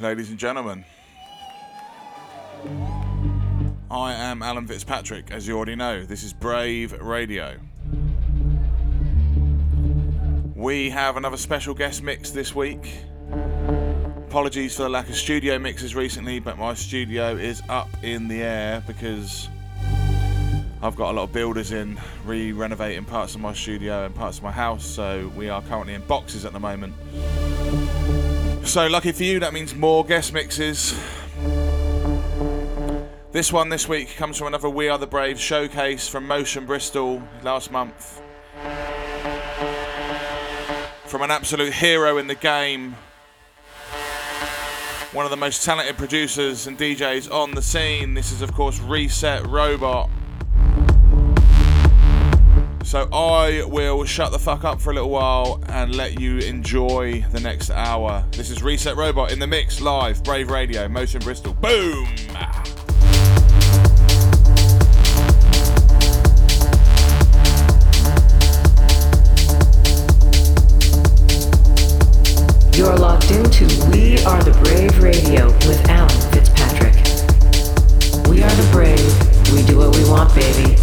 Ladies and gentlemen. I am Alan Fitzpatrick, as you already know. This is Brave Radio. We have another special guest mix this week. Apologies for the lack of studio mixes recently, but my studio is up in the air because I've got a lot of builders in re renovating parts of my studio and parts of my house, so we are currently in boxes at the moment. So, lucky for you, that means more guest mixes. This one this week comes from another We Are the Brave showcase from Motion Bristol last month. From an absolute hero in the game, one of the most talented producers and DJs on the scene. This is, of course, Reset Robot. So I will shut the fuck up for a little while and let you enjoy the next hour. This is Reset Robot in the mix live, Brave Radio, Motion Bristol. Boom! You're locked into We Are the Brave Radio with Alan Fitzpatrick. We are the brave. We do what we want, baby.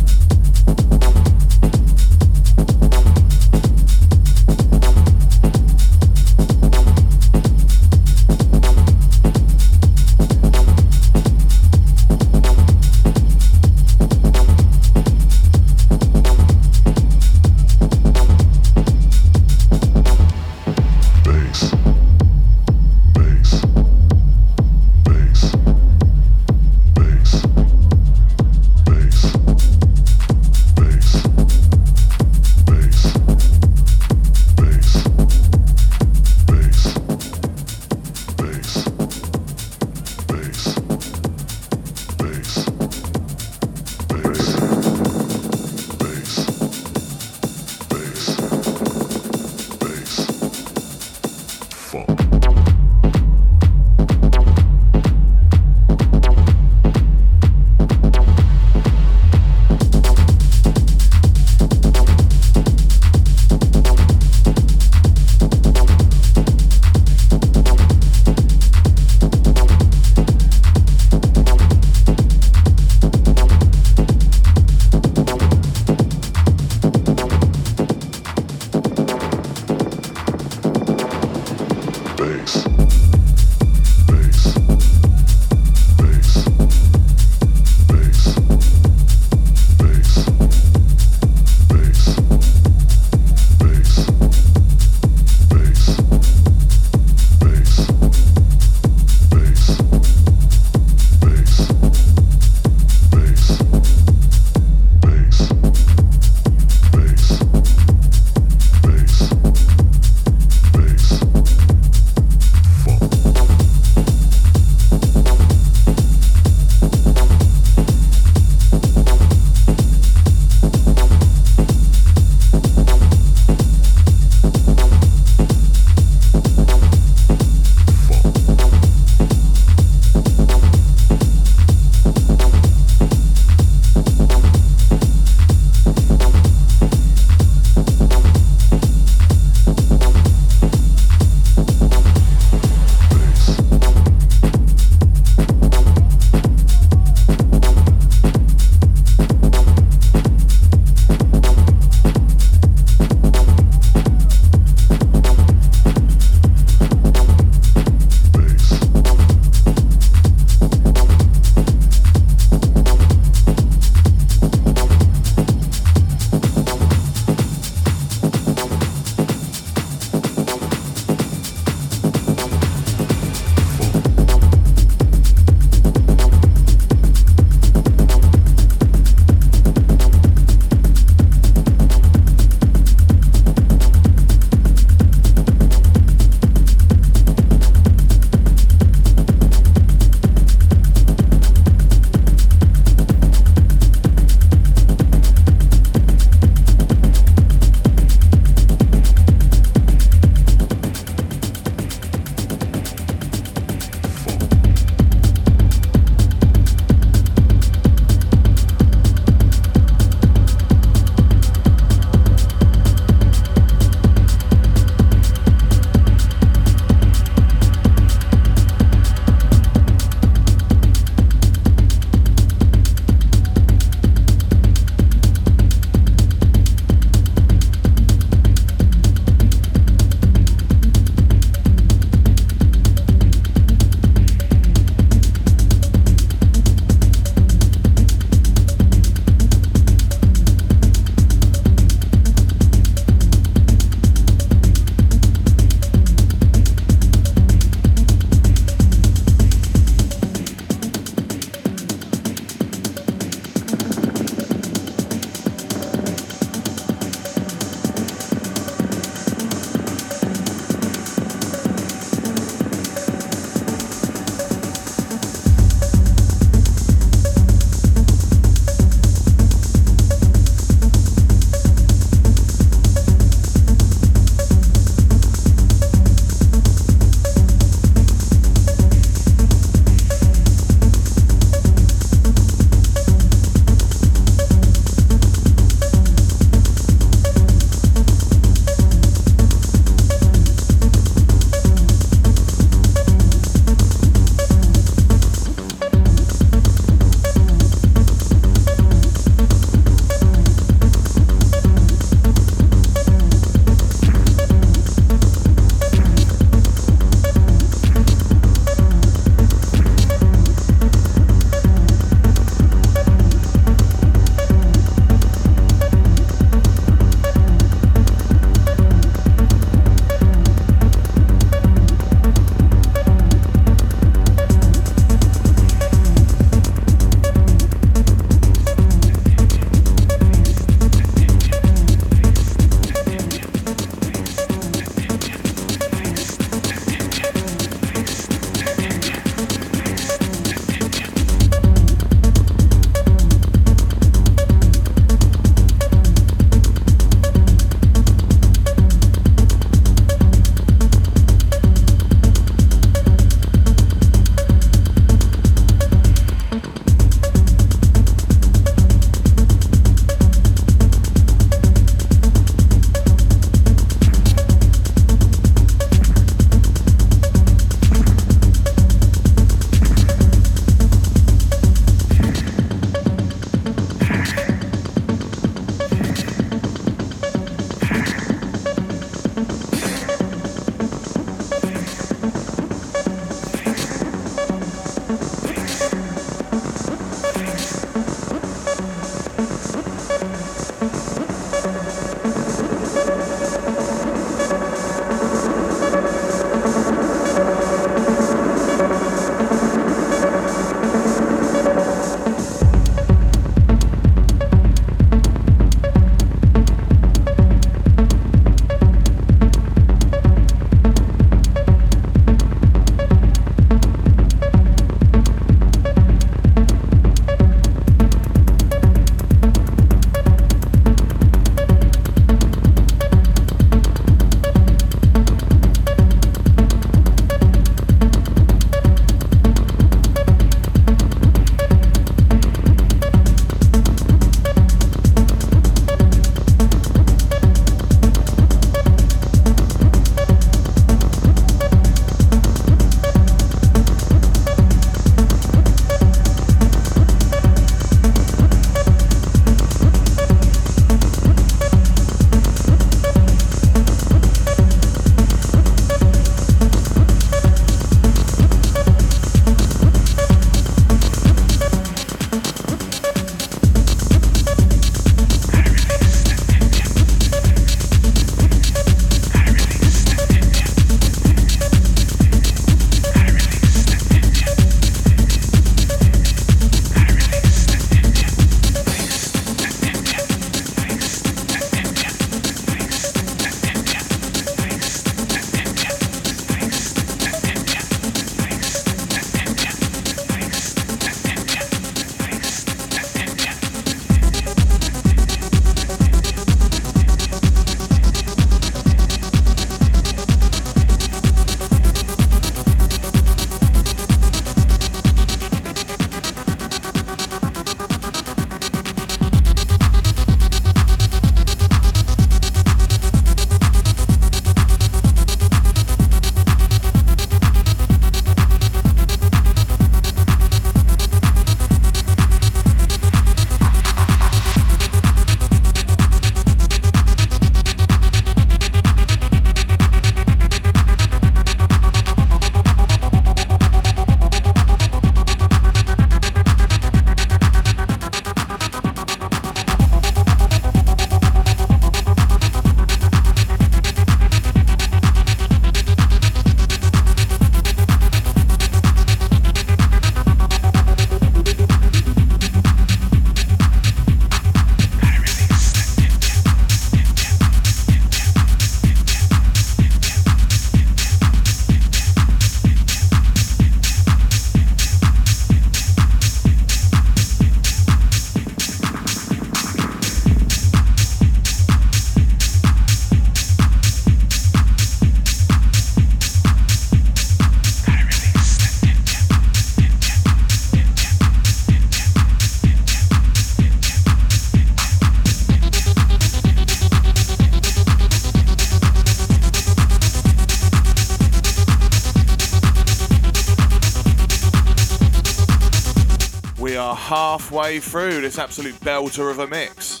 Halfway through this absolute belter of a mix.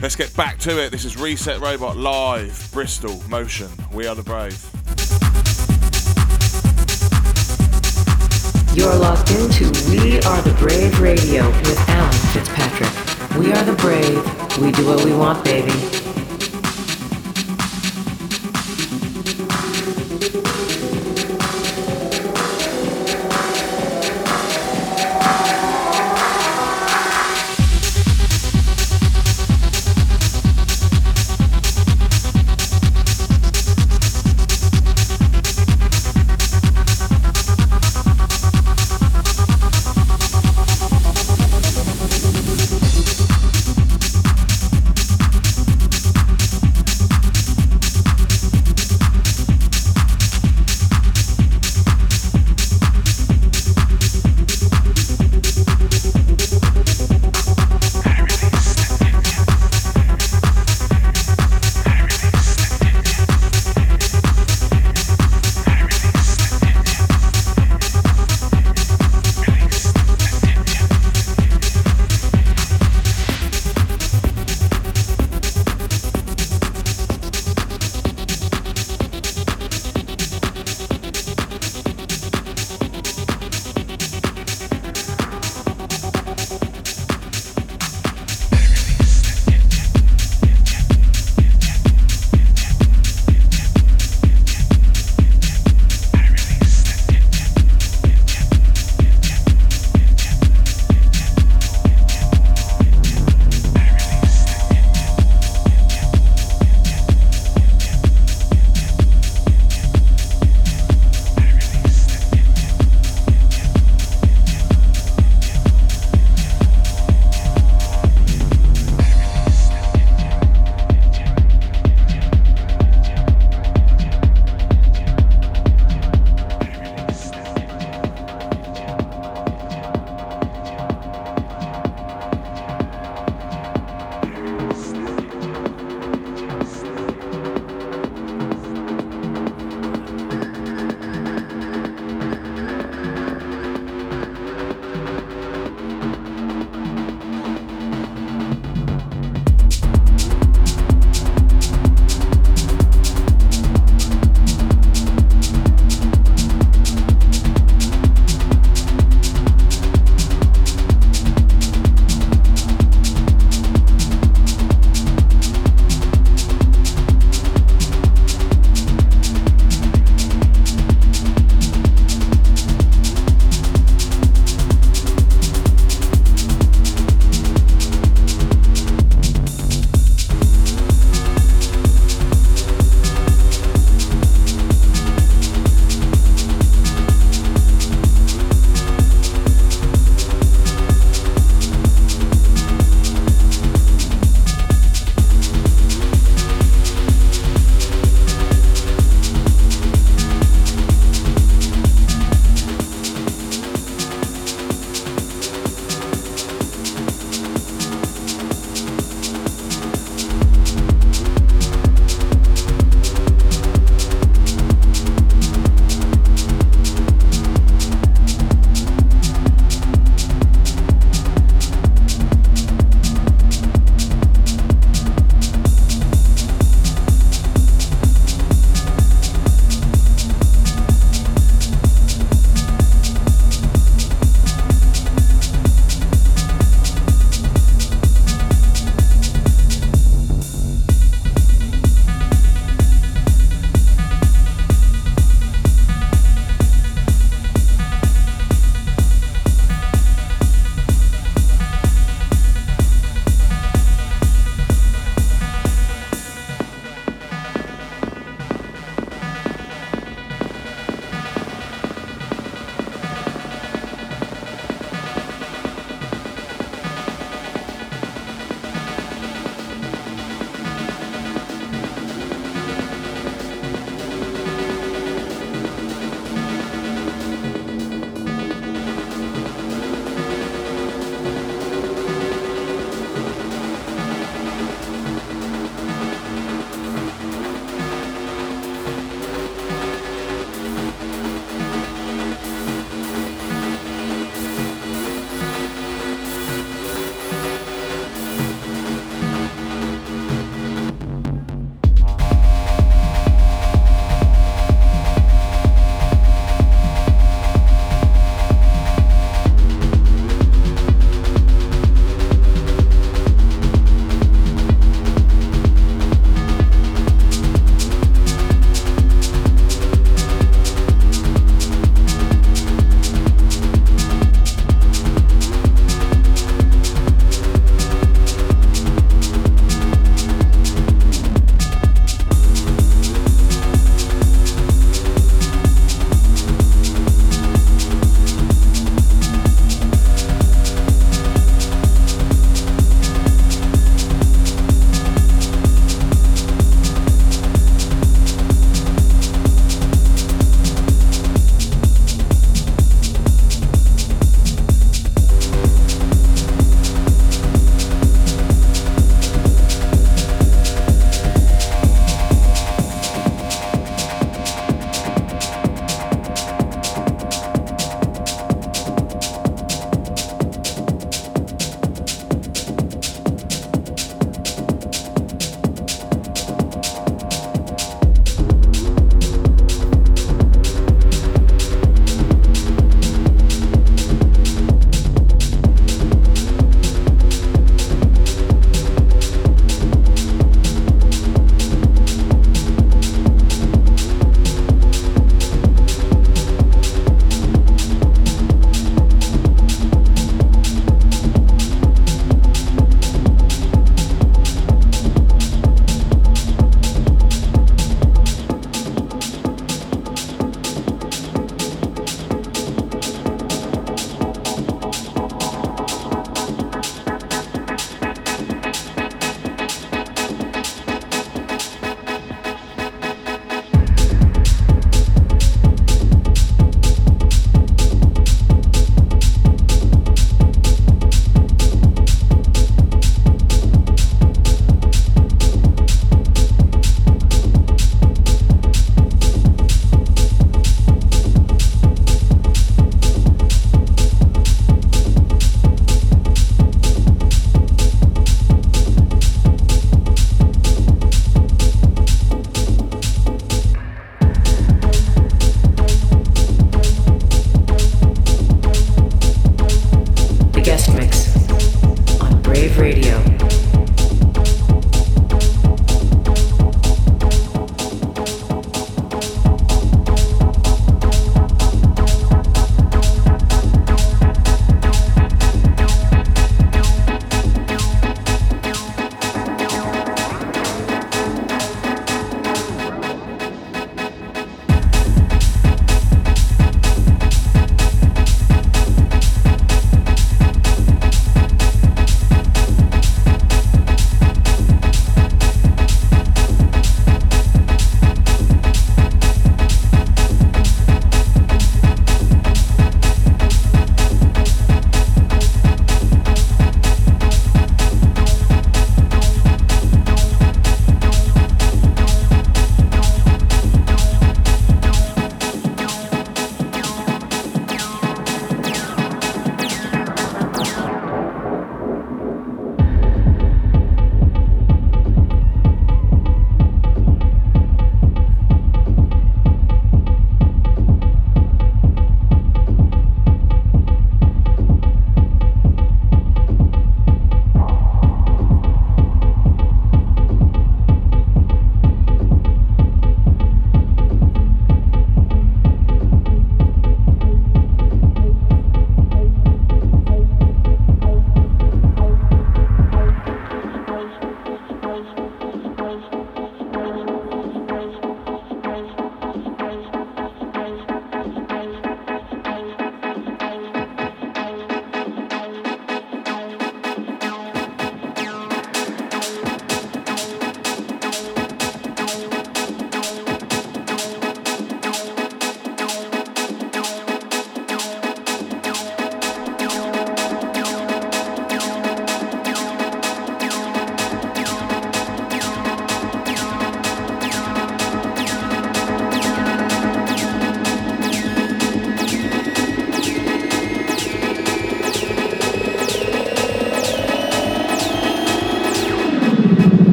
Let's get back to it. This is Reset Robot live, Bristol, Motion. We are the Brave. You're locked into We Are the Brave Radio with Alan Fitzpatrick. We are the brave. We do what we want, baby.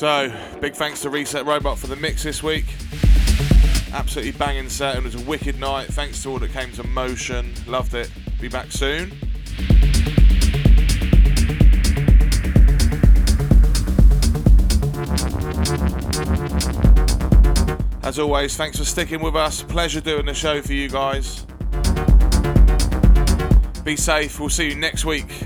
So, big thanks to Reset Robot for the mix this week. Absolutely banging set. And it was a wicked night. Thanks to all that came to motion. Loved it. Be back soon. As always, thanks for sticking with us. Pleasure doing the show for you guys. Be safe. We'll see you next week.